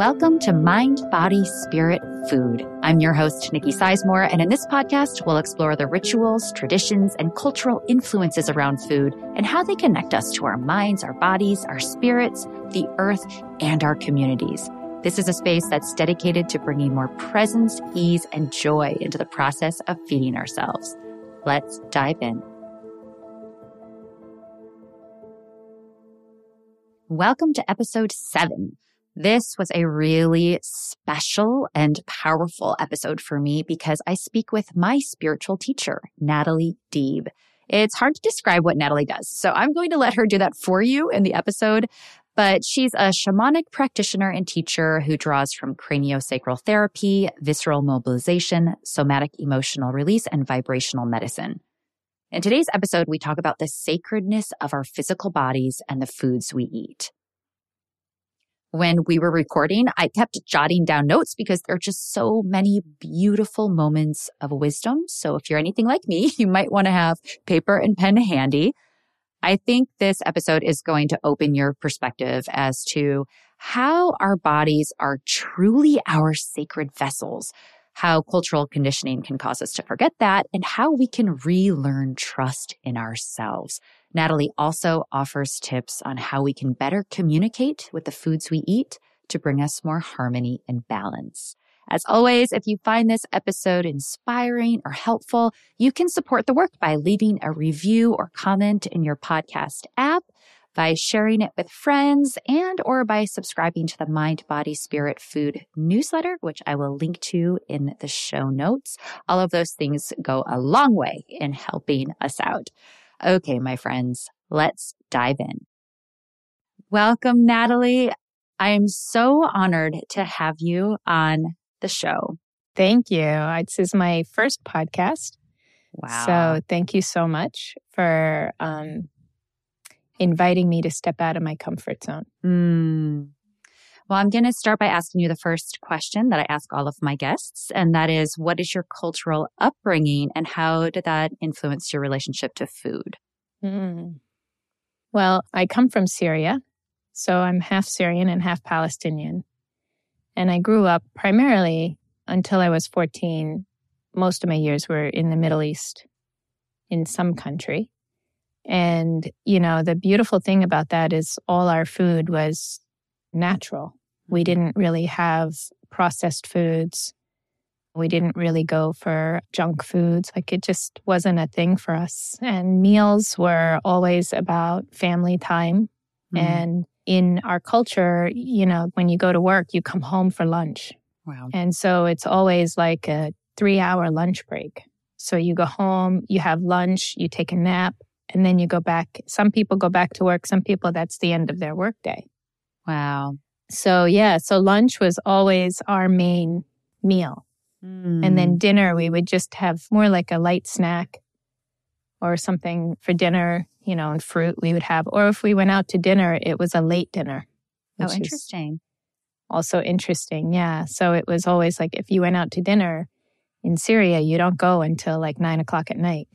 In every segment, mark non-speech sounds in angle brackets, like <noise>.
Welcome to Mind, Body, Spirit, Food. I'm your host, Nikki Sizemore, and in this podcast, we'll explore the rituals, traditions, and cultural influences around food and how they connect us to our minds, our bodies, our spirits, the earth, and our communities. This is a space that's dedicated to bringing more presence, ease, and joy into the process of feeding ourselves. Let's dive in. Welcome to episode seven. This was a really special and powerful episode for me because I speak with my spiritual teacher, Natalie Deeb. It's hard to describe what Natalie does, so I'm going to let her do that for you in the episode. But she's a shamanic practitioner and teacher who draws from craniosacral therapy, visceral mobilization, somatic emotional release, and vibrational medicine. In today's episode, we talk about the sacredness of our physical bodies and the foods we eat when we were recording, I kept jotting down notes because there are just so many beautiful moments of wisdom. So if you're anything like me, <laughs> you might want to have paper and pen handy. I think this episode is going to open your perspective as to how our bodies are truly our sacred vessels, how cultural conditioning can cause us to forget that, and how we can relearn trust in ourselves. Natalie also offers tips on how we can better communicate with the foods we eat to bring us more harmony and balance. As always, if you find this episode inspiring or helpful, you can support the work by leaving a review or comment in your podcast app, by sharing it with friends, and or by subscribing to the Mind, Body, Spirit Food newsletter, which I will link to in the show notes. All of those things go a long way in helping us out. Okay, my friends, let's dive in. Welcome, Natalie. I am so honored to have you on the show. Thank you. This is my first podcast. Wow. So thank you so much for um, inviting me to step out of my comfort zone. Mm. Well, I'm going to start by asking you the first question that I ask all of my guests, and that is what is your cultural upbringing and how did that influence your relationship to food? Mm. Well, I come from Syria, so I'm half Syrian and half Palestinian. And I grew up primarily until I was 14. Most of my years were in the Middle East, in some country. And, you know, the beautiful thing about that is all our food was natural. We didn't really have processed foods. We didn't really go for junk foods. Like it just wasn't a thing for us. And meals were always about family time. Mm. And in our culture, you know, when you go to work, you come home for lunch. Wow. And so it's always like a three hour lunch break. So you go home, you have lunch, you take a nap, and then you go back. Some people go back to work. Some people, that's the end of their workday. Wow. So, yeah, so lunch was always our main meal. Mm. And then dinner, we would just have more like a light snack or something for dinner, you know, and fruit we would have. Or if we went out to dinner, it was a late dinner. Oh, interesting. Also interesting. Yeah. So it was always like if you went out to dinner in Syria, you don't go until like nine o'clock at night.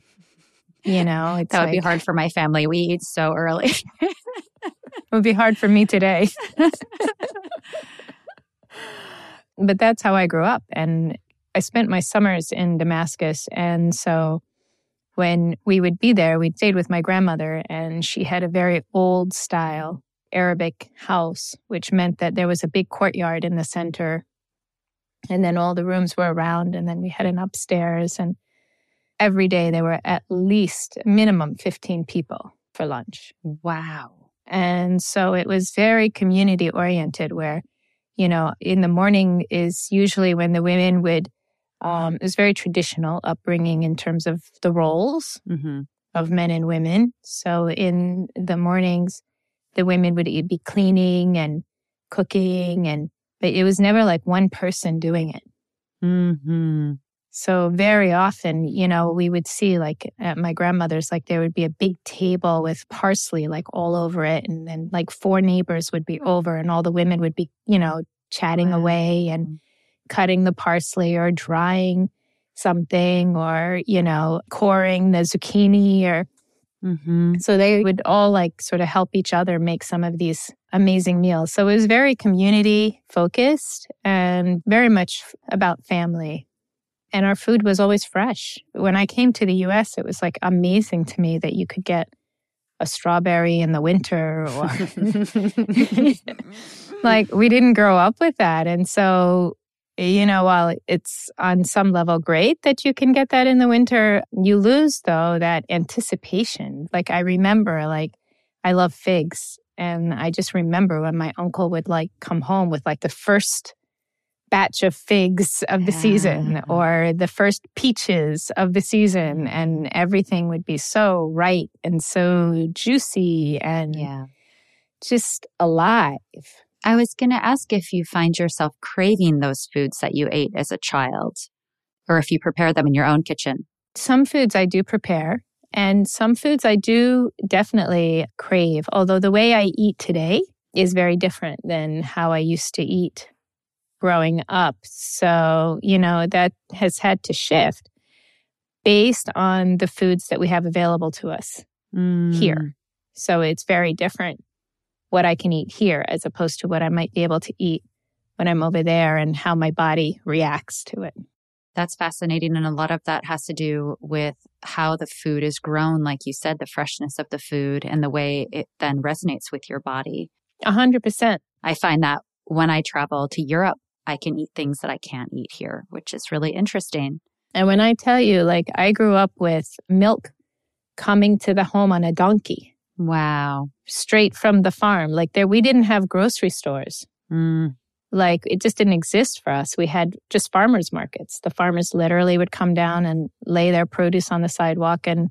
You know, that would like, be hard for my family. We eat so early. it <laughs> would be hard for me today. <laughs> but that's how I grew up. And I spent my summers in Damascus. And so when we would be there, we'd stayed with my grandmother, and she had a very old style Arabic house, which meant that there was a big courtyard in the center. And then all the rooms were around, and then we had an upstairs. And every day there were at least minimum 15 people for lunch. Wow. And so it was very community oriented where, you know, in the morning is usually when the women would, um, it was very traditional upbringing in terms of the roles mm-hmm. of men and women. So in the mornings, the women would be cleaning and cooking and, but it was never like one person doing it. Mm-hmm. So very often, you know, we would see like at my grandmother's, like there would be a big table with parsley like all over it. And then like four neighbors would be over and all the women would be, you know, chatting wow. away and cutting the parsley or drying something or, you know, coring the zucchini or Mm-hmm. So they would all like sort of help each other make some of these amazing meals. So it was very community focused and very much about family. And our food was always fresh. When I came to the US, it was like amazing to me that you could get a strawberry in the winter or <laughs> like we didn't grow up with that. And so you know, while it's on some level great that you can get that in the winter, you lose though that anticipation. Like I remember, like I love figs. And I just remember when my uncle would like come home with like the first batch of figs of the yeah. season or the first peaches of the season and everything would be so ripe and so juicy and yeah. just alive. I was going to ask if you find yourself craving those foods that you ate as a child or if you prepare them in your own kitchen. Some foods I do prepare and some foods I do definitely crave, although the way I eat today is very different than how I used to eat growing up. So, you know, that has had to shift based on the foods that we have available to us mm. here. So it's very different what I can eat here as opposed to what I might be able to eat when I'm over there and how my body reacts to it. That's fascinating. And a lot of that has to do with how the food is grown. Like you said, the freshness of the food and the way it then resonates with your body. A hundred percent. I find that when I travel to Europe, I can eat things that I can't eat here, which is really interesting. And when I tell you, like, I grew up with milk coming to the home on a donkey. Wow. Straight from the farm. Like there, we didn't have grocery stores. Mm. Like it just didn't exist for us. We had just farmers markets. The farmers literally would come down and lay their produce on the sidewalk and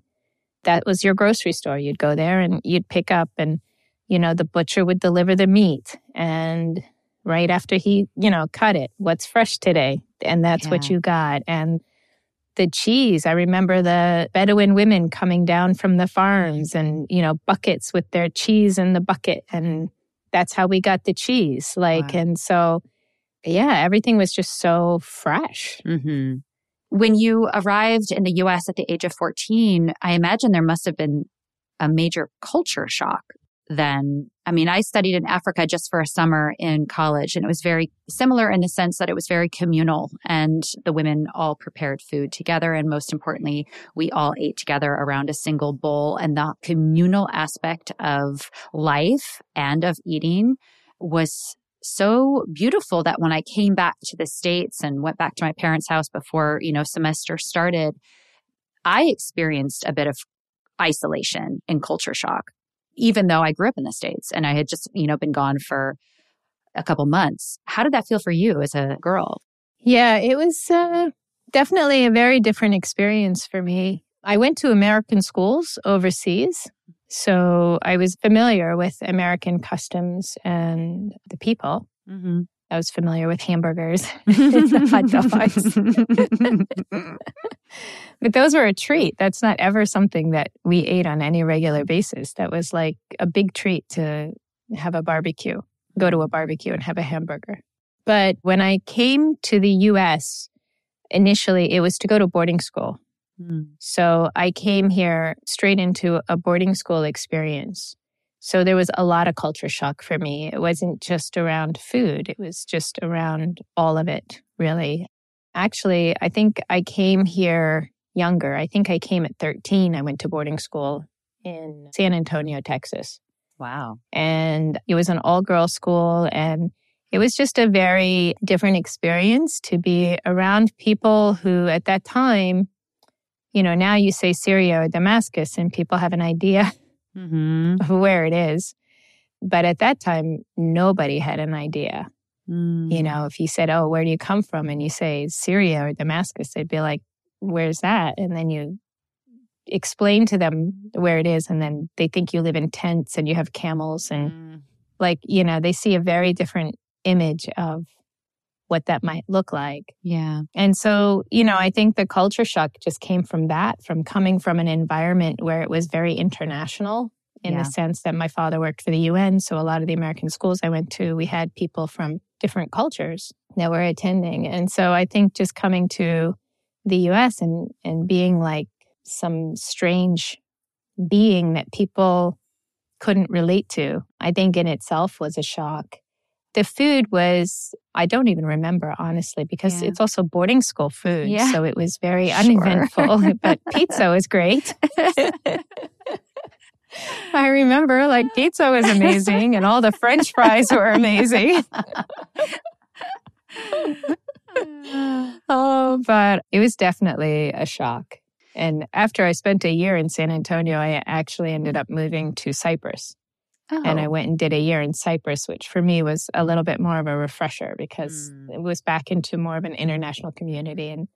that was your grocery store. You'd go there and you'd pick up and, you know, the butcher would deliver the meat and right after he, you know, cut it, what's fresh today? And that's yeah. what you got. And the cheese. I remember the Bedouin women coming down from the farms and, you know, buckets with their cheese in the bucket. And that's how we got the cheese. Like, wow. and so, yeah, everything was just so fresh. Mm-hmm. When you arrived in the US at the age of 14, I imagine there must have been a major culture shock then. I mean, I studied in Africa just for a summer in college, and it was very similar in the sense that it was very communal, and the women all prepared food together. And most importantly, we all ate together around a single bowl. And the communal aspect of life and of eating was so beautiful that when I came back to the States and went back to my parents' house before, you know, semester started, I experienced a bit of isolation and culture shock even though I grew up in the States and I had just, you know, been gone for a couple months. How did that feel for you as a girl? Yeah, it was uh, definitely a very different experience for me. I went to American schools overseas. So I was familiar with American customs and the people. Mm-hmm. I was familiar with hamburgers, <laughs> <laughs> hot dogs. <laughs> but those were a treat. That's not ever something that we ate on any regular basis. That was like a big treat to have a barbecue, go to a barbecue and have a hamburger. But when I came to the US, initially it was to go to boarding school. Mm. So I came here straight into a boarding school experience. So there was a lot of culture shock for me. It wasn't just around food, it was just around all of it, really. Actually, I think I came here younger. I think I came at 13. I went to boarding school in San Antonio, Texas. Wow. And it was an all girl school. And it was just a very different experience to be around people who at that time, you know, now you say Syria or Damascus and people have an idea mm-hmm. where it is. But at that time, nobody had an idea. Mm. You know, if you said, Oh, where do you come from? And you say Syria or Damascus, they'd be like, Where's that? And then you explain to them where it is. And then they think you live in tents and you have camels. And mm. like, you know, they see a very different image of what that might look like. Yeah. And so, you know, I think the culture shock just came from that, from coming from an environment where it was very international in yeah. the sense that my father worked for the UN. So a lot of the American schools I went to, we had people from different cultures that were attending. And so I think just coming to the US and, and being like some strange being that people couldn't relate to, I think in itself was a shock. The food was, I don't even remember honestly, because yeah. it's also boarding school food. Yeah. So it was very sure. uneventful, <laughs> but pizza was great. <laughs> I remember like pizza was amazing and all the french fries were amazing. <laughs> oh, but it was definitely a shock. And after I spent a year in San Antonio, I actually ended up moving to Cyprus. Oh. And I oh. went and did a year in Cyprus, which for me was a little bit more of a refresher because mm. it was back into more of an international community. And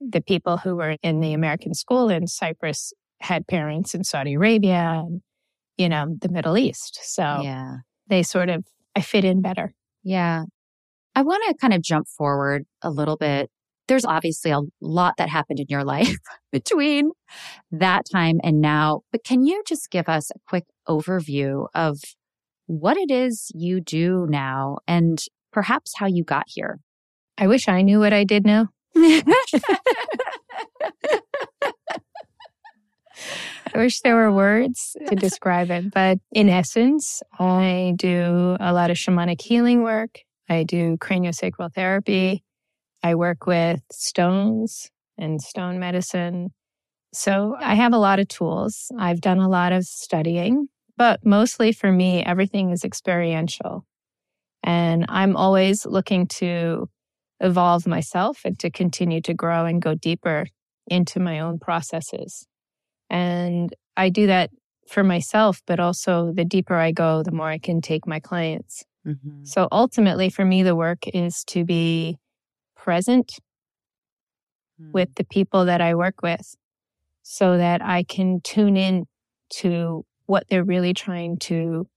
the people who were in the American school in Cyprus had parents in Saudi Arabia and, you know, the Middle East. So yeah. they sort of, I fit in better. Yeah. I want to kind of jump forward a little bit. There's obviously a lot that happened in your life <laughs> between that time and now, but can you just give us a quick overview of what it is you do now and perhaps how you got here? I wish I knew what I did now. I wish there were words to <laughs> describe it, but in essence, I do a lot of shamanic healing work. I do craniosacral therapy. I work with stones and stone medicine. So I have a lot of tools. I've done a lot of studying, but mostly for me, everything is experiential. And I'm always looking to evolve myself and to continue to grow and go deeper into my own processes. And I do that for myself, but also the deeper I go, the more I can take my clients. Mm-hmm. So ultimately, for me, the work is to be present mm-hmm. with the people that I work with so that I can tune in to what they're really trying to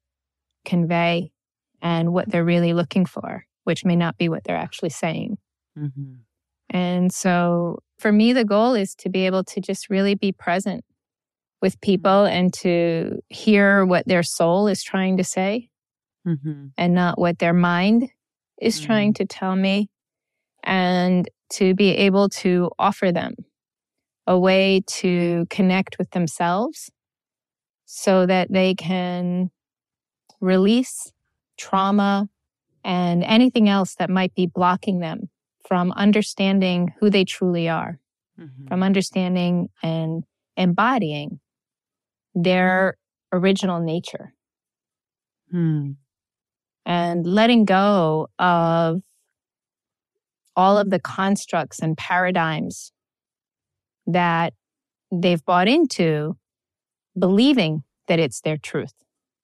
convey and what they're really looking for, which may not be what they're actually saying. Mm-hmm. And so for me, the goal is to be able to just really be present with people mm-hmm. and to hear what their soul is trying to say mm-hmm. and not what their mind is mm-hmm. trying to tell me, and to be able to offer them a way to connect with themselves so that they can release trauma and anything else that might be blocking them from understanding who they truly are, mm-hmm. from understanding and embodying their original nature. Hmm and letting go of all of the constructs and paradigms that they've bought into, believing that it's their truth.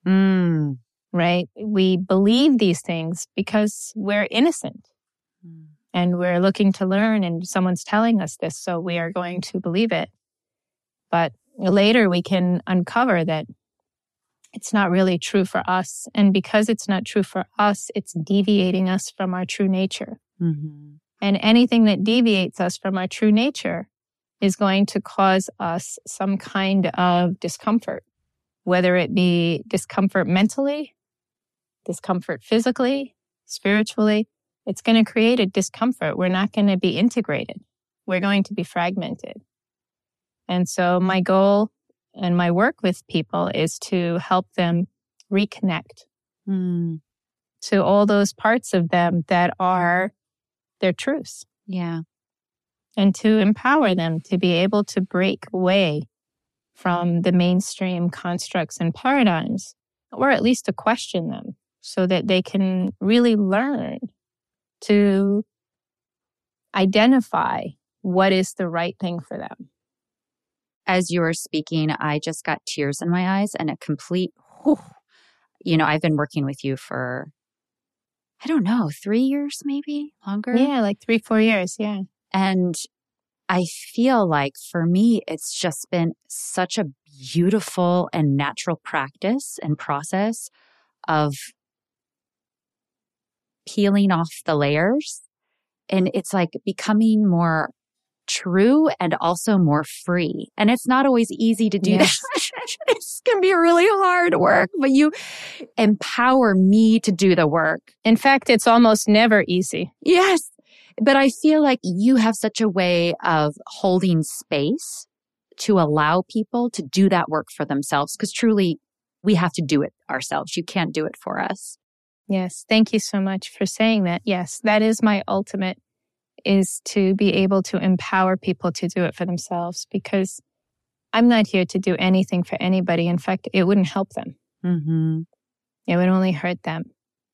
Mm. Right? We believe these things because we're innocent mm. and we're looking to learn, and someone's telling us this, so we are going to believe it. But later we can uncover that it's not really true for us. And because it's not true for us, it's deviating us from our true nature. Mm-hmm. And anything that deviates us from our true nature is going to cause us some kind of discomfort, whether it be discomfort mentally, discomfort physically, spiritually. It's going to create a discomfort. We're not going to be integrated. We're going to be fragmented. And so my goal and my work with people is to help them reconnect mm. to all those parts of them that are their truths. Yeah. And to empower them to be able to break away from the mainstream constructs and paradigms, or at least to question them so that they can really learn to identify what is the right thing for them as you were speaking, I just got tears in my eyes and a complete, whew, you know, I've been working with you for, I don't know, three years, maybe longer. Yeah, like three, four years. Yeah. And I feel like for me, it's just been such a beautiful and natural practice and process of peeling off the layers. And it's like becoming more true and also more free. And it's not always easy to do yes. that. it's going to be really hard work, but you empower me to do the work. In fact, it's almost never easy. Yes. But I feel like you have such a way of holding space to allow people to do that work for themselves because truly we have to do it ourselves. You can't do it for us. Yes. Thank you so much for saying that. Yes, that is my ultimate is to be able to empower people to do it for themselves because I'm not here to do anything for anybody. In fact, it wouldn't help them. Mm-hmm. It would only hurt them.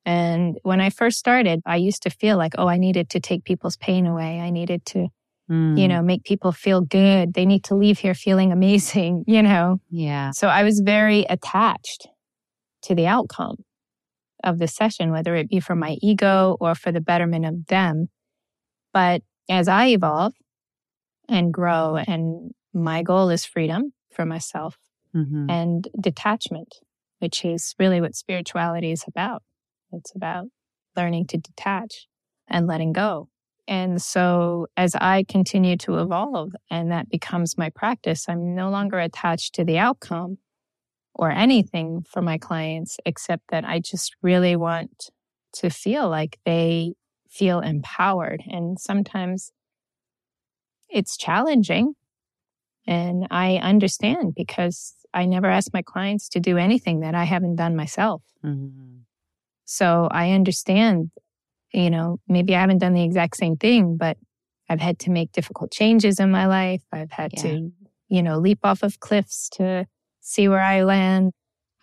And when I first started, I used to feel like, oh, I needed to take people's pain away. I needed to, mm. you know, make people feel good. They need to leave here feeling amazing, <laughs> you know? Yeah. So I was very attached to the outcome of the session, whether it be for my ego or for the betterment of them. But as I evolve and grow, and my goal is freedom for myself mm-hmm. and detachment, which is really what spirituality is about. It's about learning to detach and letting go. And so as I continue to evolve and that becomes my practice, I'm no longer attached to the outcome or anything for my clients, except that I just really want to feel like they feel empowered. And sometimes it's challenging. And I understand because I never ask my clients to do anything that I haven't done myself. Mm-hmm. So I understand, you know, maybe I haven't done the exact same thing, but I've had to make difficult changes in my life. I've had yeah. to, you know, leap off of cliffs to see where I land.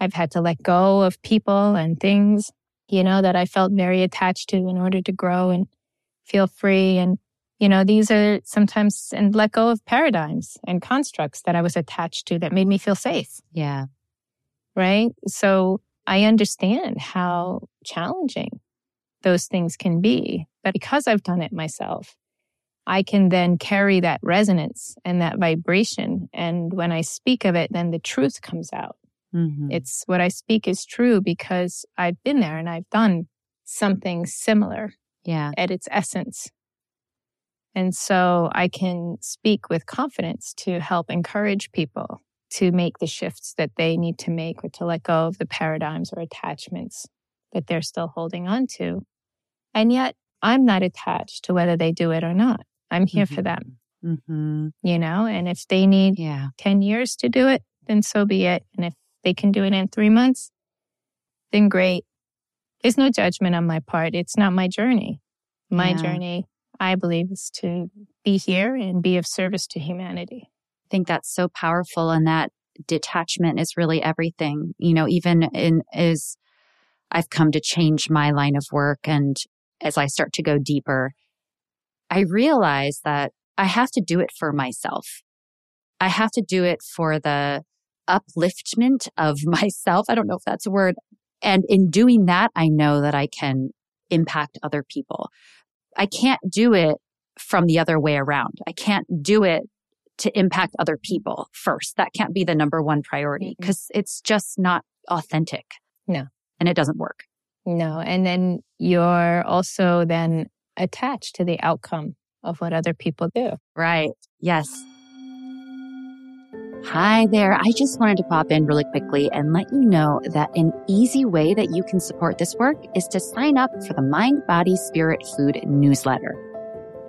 I've had to let go of people and things, you know, that I felt very attached to in order to grow and feel free. And, you know, these are sometimes and let go of paradigms and constructs that I was attached to that made me feel safe. Yeah. Right. So I understand how challenging those things can be. But because I've done it myself, I can then carry that resonance and that vibration. And when I speak of it, then the truth comes out. Mm-hmm. It's what I speak is true because I've been there and I've done something similar. Yeah. At its essence. And so I can speak with confidence to help encourage people to make the shifts that they need to make or to let go of the paradigms or attachments that they're still holding on to. And yet I'm not attached to whether they do it or not. I'm here mm-hmm. for them. Mm-hmm. You know, and if they need yeah. 10 years to do it, then so be it. And if they can do it in three months, then great. There's no judgment on my part. It's not my journey. My yeah. journey, I believe, is to be here and be of service to humanity I think that's so powerful and that detachment is really everything. You know, even in as I've come to change my line of work and as I start to go deeper, I realize that I have to do it for myself. I have to do it for the upliftment of <laughs> myself. I don't know if that's a word. And in doing that, I know that I can impact other people. I can't do it from the other way around. I can't do it to impact other people first. That can't be the number one priority because mm-hmm. it's just not authentic. No. And it doesn't work. No. And then you're also then attached to the outcome of what other people do. Right. Yes. Hi there. I just wanted to pop in really quickly and let you know that an easy way that you can support this work is to sign up for the Mind, Body, Spirit Food newsletter.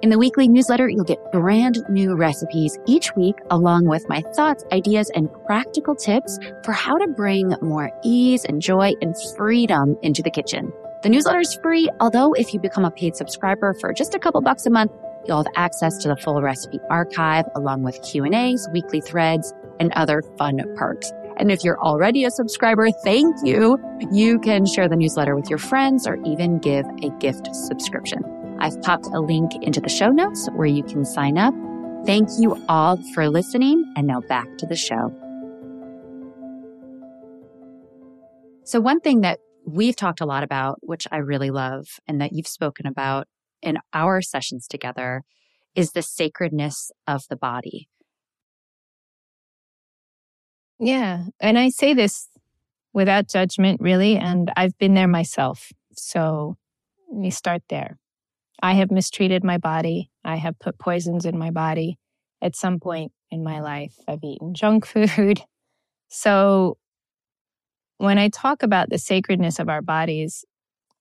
In the weekly newsletter, you'll get brand new recipes each week, along with my thoughts, ideas, and practical tips for how to bring more ease and joy and freedom into the kitchen. The newsletter is free, although if you become a paid subscriber for just a couple bucks a month, you'll have access to the full recipe archive along with Q&As, weekly threads, and other fun perks. And if you're already a subscriber, thank you. You can share the newsletter with your friends or even give a gift subscription. I've popped a link into the show notes where you can sign up. Thank you all for listening. And now back to the show. So, one thing that we've talked a lot about, which I really love, and that you've spoken about in our sessions together, is the sacredness of the body. Yeah. And I say this without judgment, really. And I've been there myself. So let me start there. I have mistreated my body. I have put poisons in my body at some point in my life. I've eaten junk food. <laughs> So when I talk about the sacredness of our bodies,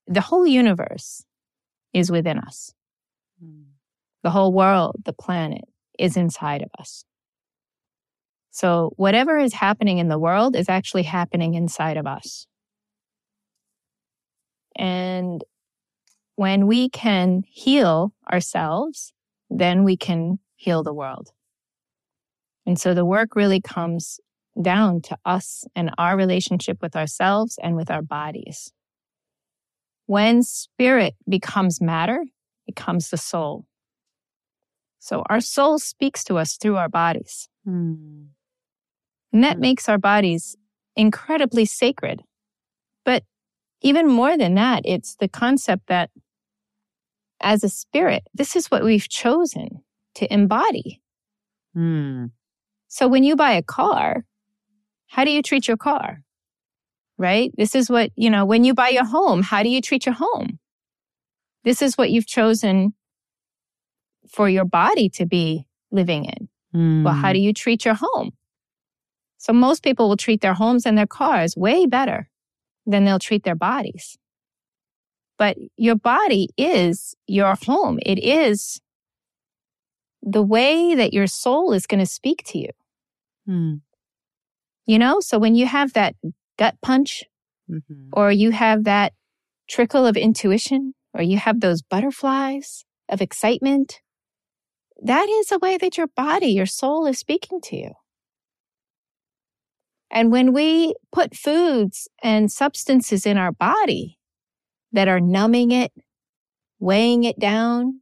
the whole universe is within us. Mm. The whole world, the planet is inside of us. So whatever is happening in the world is actually happening inside of us. And when we can heal ourselves, then we can heal the world. And so the work really comes down to us and our relationship with ourselves and with our bodies. When spirit becomes matter, it becomes the soul. So our soul speaks to us through our bodies. Hmm. And that hmm. makes our bodies incredibly sacred. But even more than that, it's the concept that as a spirit, this is what we've chosen to embody. Hmm. So when you buy a car, how do you treat your car? Right? This is what, you know, when you buy your home, how do you treat your home? This is what you've chosen for your body to be living in. Mm. Well, how do you treat your home? So most people will treat their homes and their cars way better than they'll treat their bodies. But your body is your home. It is the way that your soul is going to speak to you. Mm. You know, so when you have that gut punch mm-hmm. or you have that trickle of intuition or you have those butterflies of excitement, that is a way that your body, your soul is speaking to you. And when we put foods and substances in our body that are numbing it, weighing it down,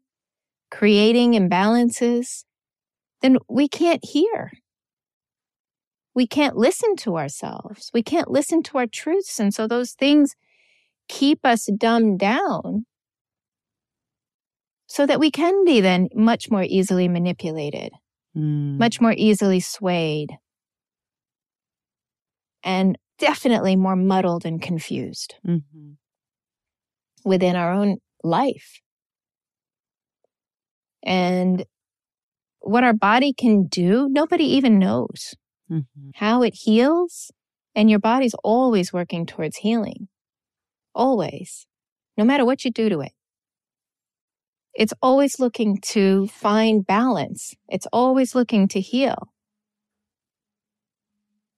creating imbalances, then we can't hear. We can't listen to ourselves. We can't listen to our truths. And so those things keep us dumbed down so that we can be then much more easily manipulated, mm. much more easily swayed, and definitely more muddled and confused mm-hmm. within our own life. And what our body can do, nobody even knows mm-hmm. how it heals. And your body's always working towards healing. Always. No matter what you do to it. It's always looking to find balance. It's always looking to heal.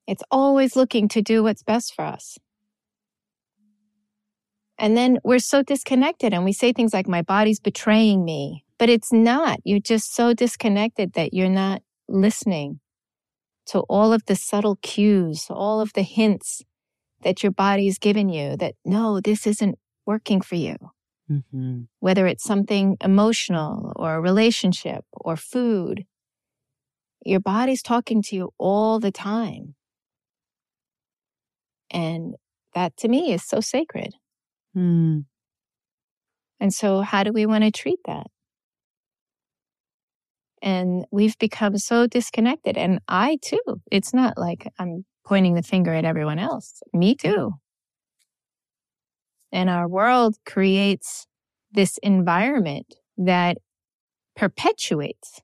It's always looking to do what's best for us. And then we're so disconnected and we say things like, my body's betraying me, but it's not. You're just so disconnected that you're not listening to all of the subtle cues, all of the hints that your body's given you that no, this isn't working for you. Mm-hmm. Whether it's something emotional or a relationship or food, your body's talking to you all the time. And that to me is so sacred. Mm. And so, how do we want to treat that? And we've become so disconnected. And I too, it's not like I'm pointing the finger at everyone else. Me too. And our world creates this environment that perpetuates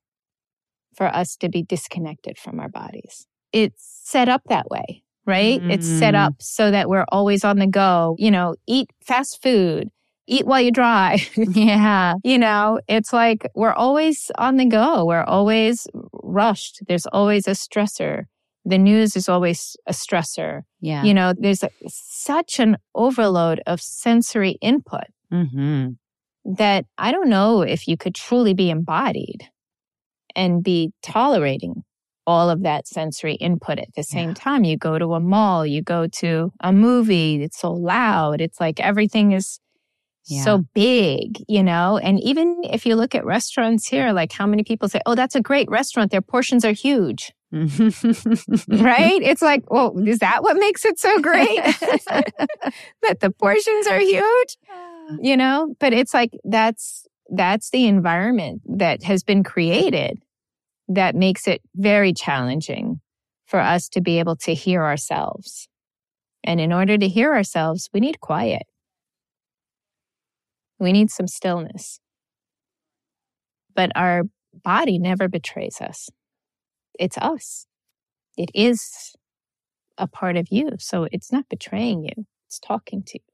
for us to be disconnected from our bodies. It's set up that way, right? Mm. It's set up so that we're always on the go, you know, eat fast food, eat while you dry. <laughs> yeah. You know, it's like we're always on the go. We're always rushed. There's always a stressor the news is always a stressor. Yeah. You know, there's a, such an overload of sensory input mm-hmm. that I don't know if you could truly be embodied and be tolerating all of that sensory input at the same yeah. time. You go to a mall, you go to a movie, it's so loud. It's like everything is yeah. so big, you know? And even if you look at restaurants here, like how many people say, oh, that's a great restaurant, their portions are huge. <laughs> right? It's like, well, is that what makes it so great? <laughs> <laughs> that the portions are huge? You know, but it's like that's that's the environment that has been created that makes it very challenging for us to be able to hear ourselves. And in order to hear ourselves, we need quiet. We need some stillness. But our body never betrays us it's us. It is a part of you. So it's not betraying you. It's talking to you.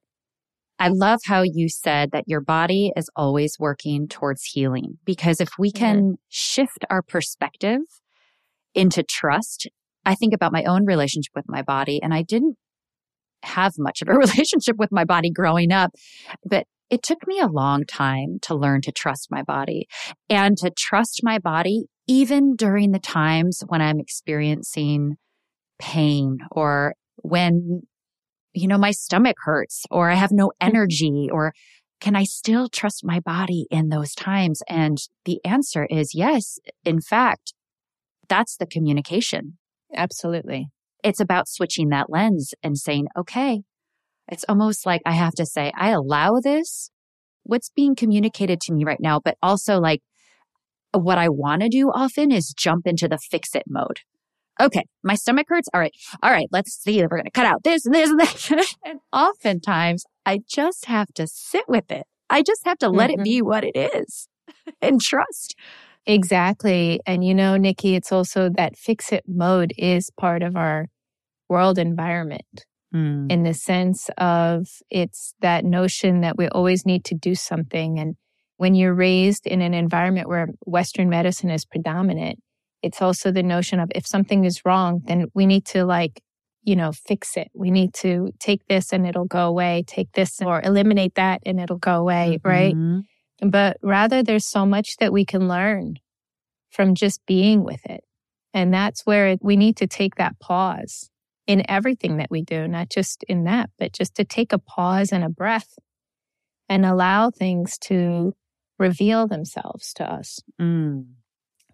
I love how you said that your body is always working towards healing because if we can shift our perspective into trust I think about my own relationship with my body, and I didn't have much of a <laughs> relationship with my body growing up, but it took me a long time to learn to trust my body and to trust my body even during the times when I'm experiencing pain or when, you know, my stomach hurts or I have no mm-hmm. energy or can I still trust my body in those times? And the answer is yes. In fact, that's the communication. Absolutely. It's about switching that lens and saying, okay, it's almost like I have to say, I allow this, what's being communicated to me right now, but also like what I want to do often is jump into the fix it mode. Okay, my stomach hurts. All right. All right. Let's see if we're going to cut out this and this and that. <laughs> and oftentimes I just have to sit with it. I just have to let mm-hmm. it be what it is <laughs> and trust. Exactly. And you know, Nikki, it's also that fix it mode is part of our world environment mm. in the sense of it's that notion that we always need to do something. And when you're raised in an environment where Western medicine is predominant, it's also the notion of if something is wrong, then we need to like, you know, fix it. We need to take this and it'll go away, take this or eliminate that and it'll go away, mm-hmm. right? But rather, there's so much that we can learn from just being with it. And that's where it, we need to take that pause in everything that we do, not just in that, but just to take a pause and a breath and allow things to reveal themselves to us mm.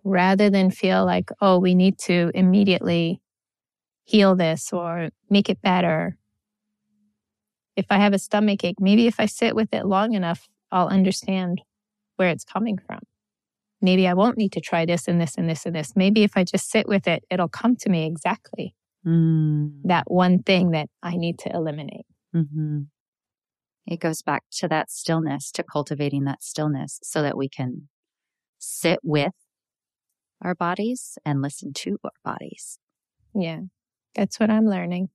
rather than feel like, oh, we need to immediately heal this or make it better. If I have a stomach ache, maybe if I sit with it long enough, I'll understand where it's coming from. Maybe I won't need to try this and this and this and this. Maybe if I just sit with it, it'll come to me exactly. Mm. That one thing that I need to eliminate. Mm-hmm. It goes back to that stillness, to cultivating that stillness so that we can sit with our bodies and listen to our bodies. Yeah, that's what I'm learning.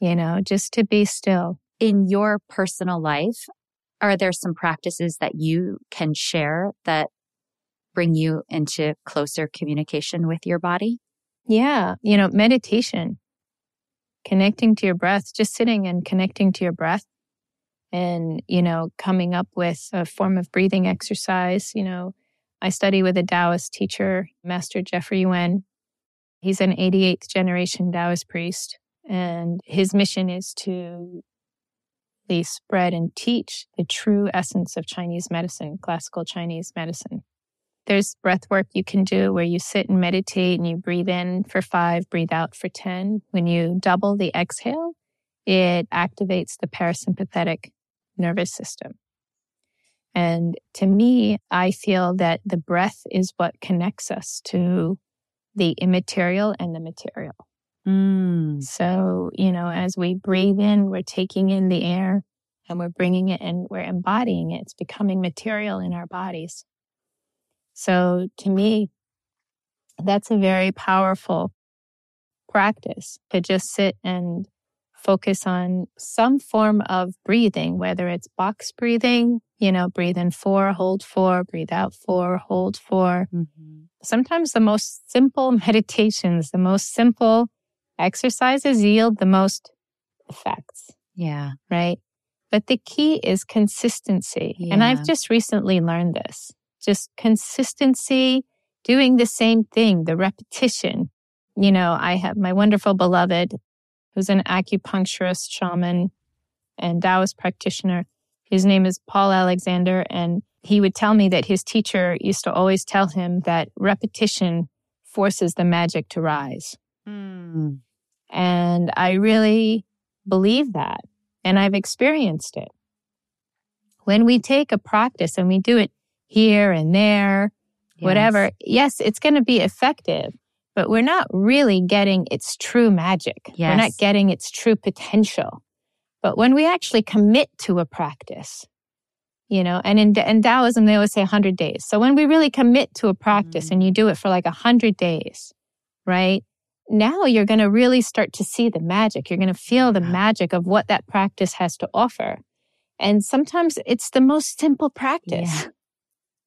You know, just to be still. In your personal life, are there some practices that you can share that bring you into closer communication with your body? Yeah. You know, meditation, connecting to your breath, just sitting and connecting to your breath and, you know, coming up with a form of breathing exercise. You know, I study with a Taoist teacher, Master Jeffrey Yuen. He's an 88th generation Taoist priest, and his mission is to spread and teach the true essence of Chinese medicine, classical Chinese medicine. There's breath work you can do where you sit and meditate and you breathe in for five, breathe out for 10. When you double the exhale, it activates the parasympathetic nervous system. And to me, I feel that the breath is what connects us to the immaterial and the material. Mm. So, you know, as we breathe in, we're taking in the air and we're bringing it and we're embodying it. It's becoming material in our bodies. So to me, that's a very powerful practice to just sit and focus on some form of breathing, whether it's box breathing, you know, breathe in four, hold four, breathe out four, hold 4 mm-hmm. Sometimes the most simple <laughs> meditations, the most simple exercises yield the most effects. Yeah. Right. But the key is consistency. Yeah. And I've just recently learned this. Just consistency, doing the same thing, the repetition. You know, I have my wonderful beloved who's an acupuncturist, shaman, and Taoist practitioner. His name is Paul Alexander. And he would tell me that his teacher used to always tell him that repetition forces the magic to rise. Mm. And I really believe that. And I've experienced it. When we take a practice and we do it here and there, yes. whatever, yes, it's going to be effective, but we're not really getting its true magic. Yes. We're not getting its true potential. But when we actually commit to a practice, you know, and in, in Taoism, they always say 100 days. So when we really commit to a practice mm-hmm. and you do it for like 100 days, right? now you're going to really start to see the magic. You're going to feel the magic of what that practice has to offer. And sometimes it's the most simple practice. Yeah.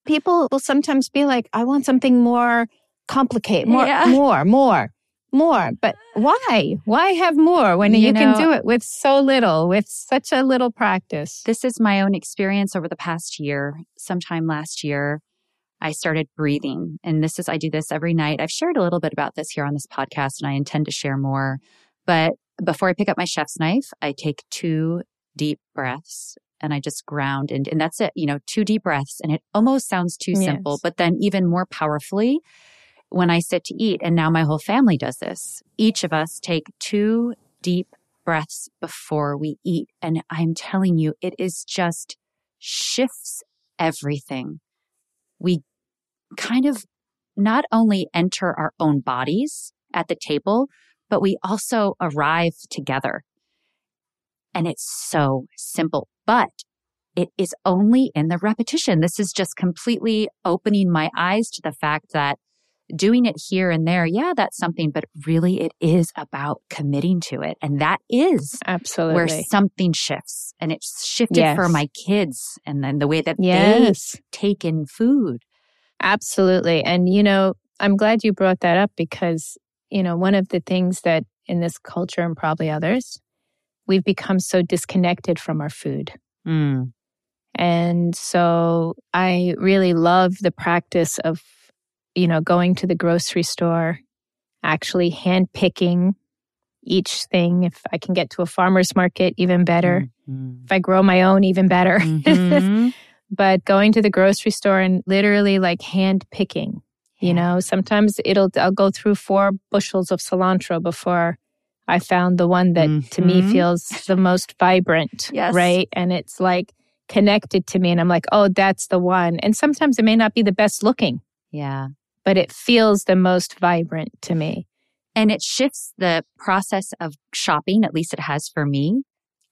People will sometimes be like, I want something more complicated, more, yeah. more, more. more. But why? Why have more when you, you know, can do it with so little, with such a little practice? This is my own experience over the past year. Sometime last year, I started breathing. And this is, I do this every night. I've shared a little bit about this here on this podcast and I intend to share more. But before I pick up my chef's knife, I take two deep breaths and I just ground and, and that's it, you know, two deep breaths. And it almost sounds too yes. simple, but then even more powerfully when I sit to eat. And now my whole family does this. Each of us take two deep breaths before we eat. And I'm telling you, it is just shifts everything. We kind of not only enter our own bodies at the table, but we also arrive together. And it's so simple, but it is only in the repetition. This is just completely opening my eyes to the fact that doing it here and there, yeah, that's something, but really it is about committing to it. And that is absolutely where something shifts. And it's shifted yes. for my kids and then the way that yes. they take in food. Absolutely. And, you know, I'm glad you brought that up because, you know, one of the things that in this culture and probably others, we've become so disconnected from our food. Mm. And so I really love the practice of, you know, going to the grocery store, actually hand picking each thing. If I can get to a farmer's market, even better. Mm-hmm. If I grow my own, even better. Mm-hmm. <laughs> but going to the grocery store and literally like hand picking, you know, sometimes it'll, I'll go through four bushels of cilantro before I found the one that mm-hmm. to me mm-hmm. feels the most vibrant. Yes. Right. And it's like connected to me. And I'm like, oh, that's the one. And sometimes it may not be the best looking. Yeah. But it feels the most vibrant to me. And it shifts the process of shopping, at least it has for me,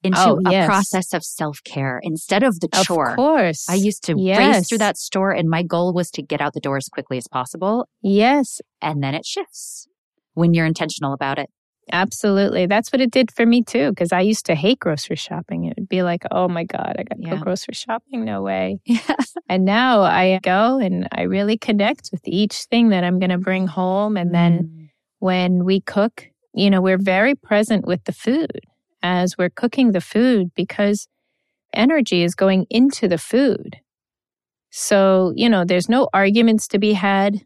into oh, a process of self care instead of the chore. Of course. I used to yes. race through that store and my goal was to get out the door as quickly as possible. Yes. And then it shifts when you're intentional about it. Absolutely. That's what it did for me too, because I used to hate grocery shopping. It would be like, oh my God, I got to yeah. go grocery shopping? No way. <laughs> Yeah. and now I go and I really connect with each thing that I'm going to bring home. And then mm. when we cook, you know, we're very present with the food as we're cooking the food because energy is going into the food. So, you know, there's no arguments to be had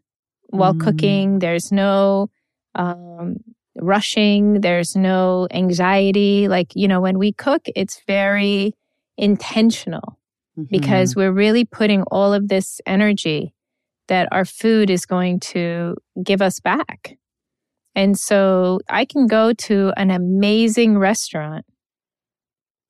while mm. cooking. There's no um, rushing. There's no anxiety. Like, you know, when we cook, it's very intentional mm-hmm. because we're really putting all of this energy that our food is going to give us back. And so I can go to an amazing restaurant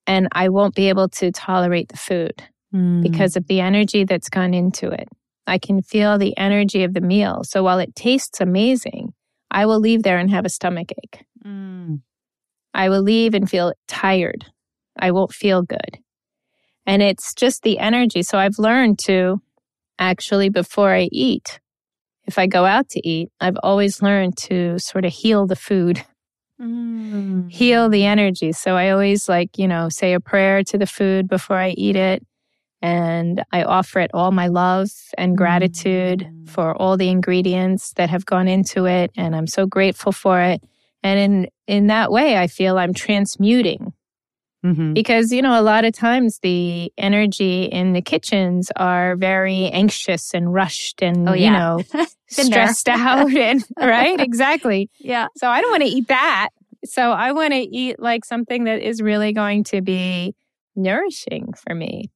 and I won't be able to tolerate the food mm. because of the energy that's gone into it. I can feel the energy of the meal. So while it tastes amazing, I will leave there and have a stomach ache. Mm. I will leave and feel tired. I won't feel good. And it's just the energy. So I've learned to actually, before I eat, if I go out to eat, I've always learned to sort of heal the food, mm. heal the energy. So I always like, you know, say a prayer to the food before I eat it. And I offer it all my love and gratitude for all the ingredients that have gone into it. And I'm so grateful for it. And in, in that way, I feel I'm transmuting Mm-hmm. Because, you know, a lot of times the energy in the kitchens are very anxious and rushed and, oh, yeah. you know, <laughs> stressed out and, <laughs> right? Exactly. Yeah. So I don't want to eat that. So I want to eat like something that is really going to be nourishing for me.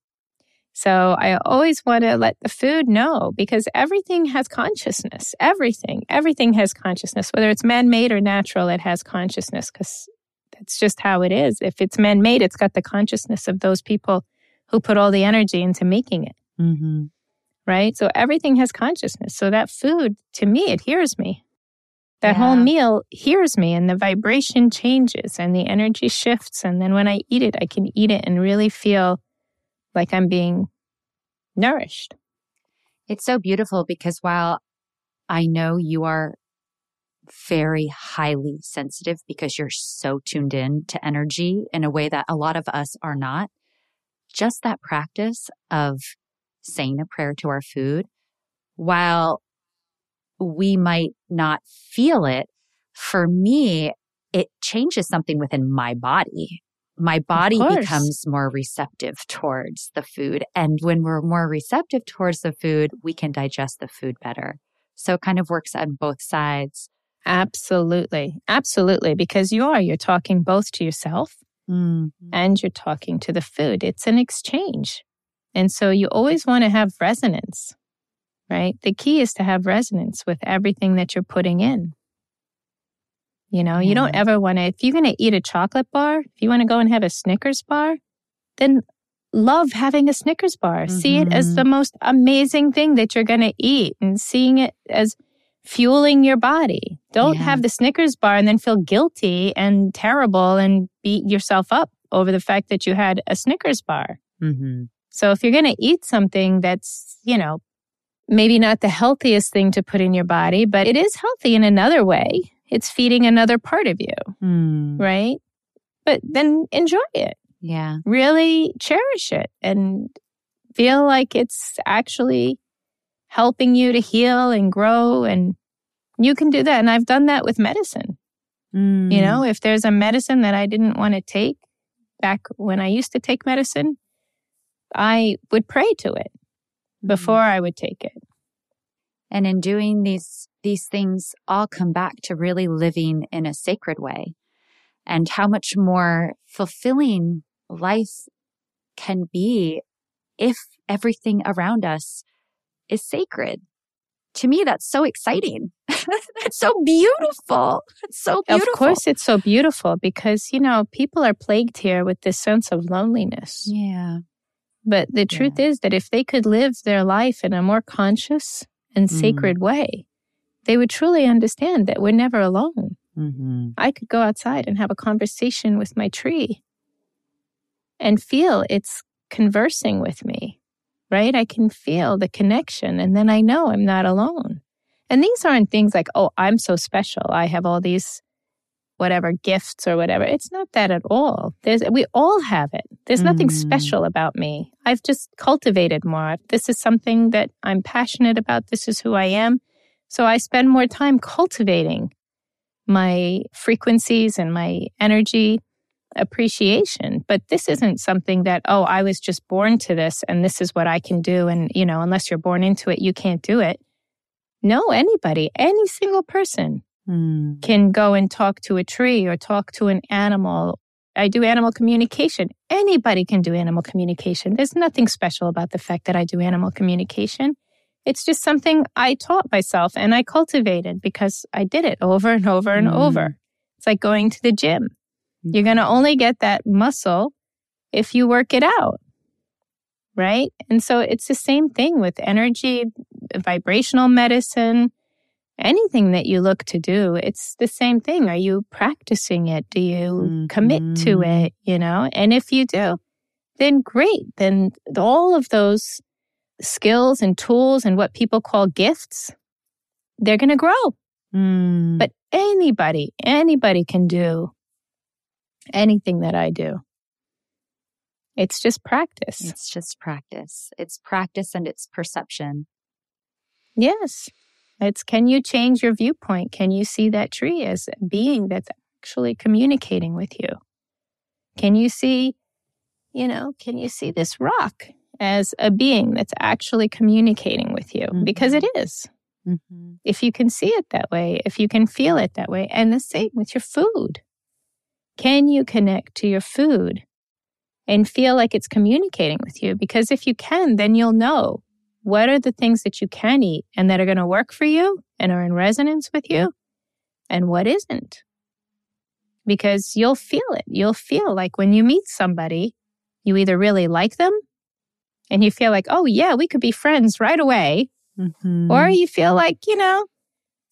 So I always want to let the food know because everything has consciousness. Everything, everything has consciousness, whether it's man made or natural, it has consciousness because that's just how it is. If it's man made, it's got the consciousness of those people who put all the energy into making it. Mm-hmm. Right. So everything has consciousness. So that food, to me, it hears me. That yeah. whole meal hears me and the vibration changes and the energy shifts. And then when I eat it, I can eat it and really feel like I'm being nourished. It's so beautiful because while I know you are very highly sensitive because you're so tuned in to energy in a way that a lot of us are not. Just that practice of saying a prayer to our food, while we might not feel it, for me, it changes something within my body. My body becomes more receptive towards the food. And when we're more receptive towards the food, we can digest the food better. So it kind of works on both sides. Absolutely. Absolutely. Because you are, you're talking both to yourself mm-hmm. and you're talking to the food. It's an exchange. And so you always want to have resonance, right? The key is to have resonance with everything that you're putting in. You know, yeah. you don't ever want to, if you're going to eat a chocolate bar, if you want to go and have a Snickers bar, then love having a Snickers bar. Mm-hmm. See it as mm-hmm. the most amazing thing that you're going to eat and seeing it as fueling your body. Don't yeah. have the Snickers bar and then feel guilty and terrible and beat yourself up over the fact that you had a Snickers bar. Mm-hmm. So if you're going to eat something that's, you know, maybe not the healthiest thing to put in your body, but it is healthy in another way it's feeding another part of you, mm. right? But then enjoy it. Yeah. Really cherish it and feel like it's actually helping you to heal and grow. And you can do that. And I've done that with medicine. Mm. You know, if there's a medicine that I didn't want to take back when I used to take medicine, I would pray to it mm. before I would take it. And in doing these these things all come back to really living in a sacred way and how much more fulfilling life can be if everything around us is sacred. To me, that's so exciting. <laughs> that's so beautiful. It's so beautiful. Of course, it's so beautiful because, you know, people are plagued here with this sense of loneliness. Yeah. But the truth yeah. is that if they could live their life in a more conscious and mm. sacred way, they would truly understand that we're never alone. Mm-hmm. I could go outside and have a conversation with my tree and feel it's conversing with me, right? I can feel the connection and then I know I'm not alone. And these aren't things like, oh, I'm so special. I have all these whatever gifts or whatever. It's not that at all. There's, we all have it. There's nothing mm. special about me. I've just cultivated more. This is something that I'm passionate about. This is who I am. So I spend more time cultivating my frequencies and my energy appreciation. But this isn't something that, oh, I was just born to this and this is what I can do. And, you know, unless you're born into it, you can't do it. No, anybody, any single person mm. can go and talk to a tree or talk to an animal. I do animal communication. Anybody can do animal communication. There's nothing special about the fact that I do animal communication. It's just something I taught myself and I cultivated because I did it over and over and mm. over. It's like going to the gym. Mm. You're going to only get that muscle if you work it out. Right. And so it's the same thing with energy, vibrational medicine, anything that you look to do. It's the same thing. Are you practicing it? Do you mm-hmm. commit to mm-hmm. it? You know, and if you do, then great. Then all of those skills and tools and what people call gifts, they're going to grow. Mm. But anybody, anybody can do anything that I do. It's just practice. It's just practice. It's practice and it's perception. Yes. It's can you change your viewpoint? Can you see that tree as a being that's actually communicating with you? Can you see, you know, can you see this rock as a being that's actually communicating with you mm-hmm. because it is. Mm-hmm. If you can see it that way, if you can feel it that way, and the same with your food. Can you connect to your food and feel like it's communicating with you? Because if you can, then you'll know what are the things that you can eat and that are going to work for you and are in resonance with you and what isn't. Because you'll feel it. You'll feel like when you meet somebody, you either really like them and you feel like, oh, yeah, we could be friends right away. Mm-hmm. Or you feel like, you know,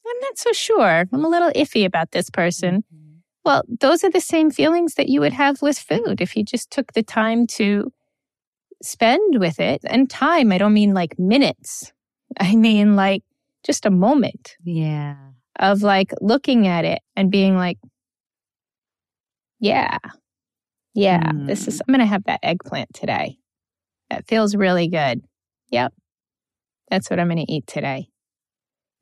I'm not so sure. I'm a little iffy about this person. Mm-hmm. Well, those are the same feelings that you would have with food if you just took the time to spend with it. And time, I don't mean like minutes, <laughs> I mean like just a moment. Yeah. Of like looking at it and being like, yeah, yeah, mm. this is, mm. I'm going to have that eggplant today. That feels really good. Yep. That's what I'm going to eat today.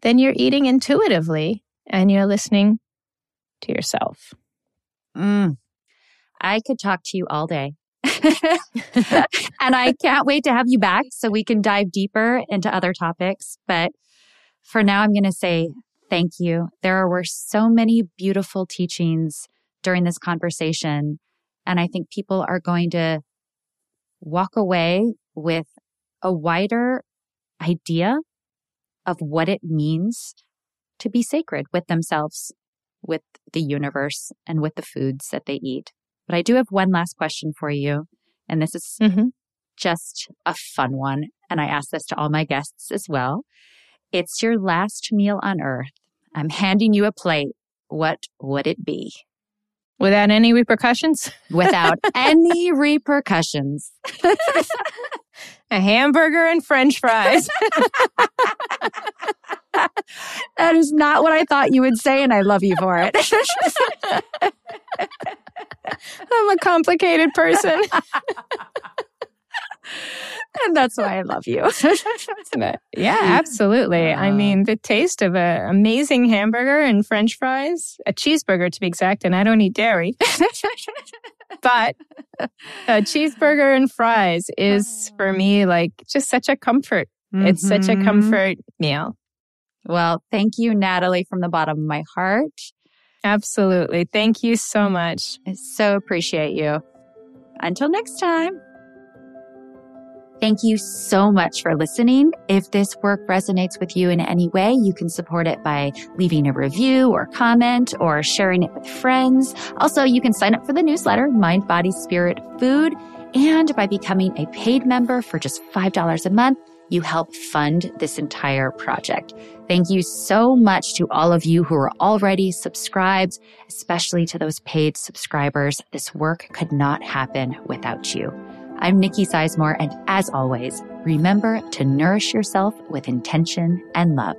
Then you're eating intuitively and you're listening to yourself. Mm. I could talk to you all day. <laughs> and I can't wait to have you back so we can dive deeper into other topics. But for now, I'm going to say thank you. There were so many beautiful teachings during this conversation. And I think people are going to walk away with a wider idea of what it means to be sacred with themselves, with the universe, and with the foods that they eat. But I do have one last question for you. And this is mm-hmm. just a fun one. And I ask this to all my guests as well. It's your last meal on earth. I'm handing you a plate. What would it be? Without any repercussions? Without <laughs> any repercussions. <laughs> a hamburger and french fries. <laughs> that is not what I thought you would say, and I love you for it. I'm a complicated person. <laughs> and that's why I love you. <laughs> yeah, <laughs> absolutely. I mean, the taste of an amazing hamburger and french fries, a cheeseburger to be exact, and I don't eat dairy. but a cheeseburger and fries is for me like just such a comfort. Mm-hmm. It's such a mm-hmm. comfort meal. Well, thank you, Natalie, from the bottom of my heart. Absolutely. Thank you so much. I so appreciate you. Until next time. Thank you so much for listening. If this work resonates with you in any way, you can support it by leaving a review or comment or sharing it with friends. Also, you can sign up for the newsletter, Mind, Body, Spirit, Food, and by becoming a paid member for just $5 a month, you help fund this entire project. Thank you so much to all of you who are already subscribed, especially to those paid subscribers. This work could not happen without you. I'm Nikki Sizemore, and as always, remember to nourish yourself with intention and love.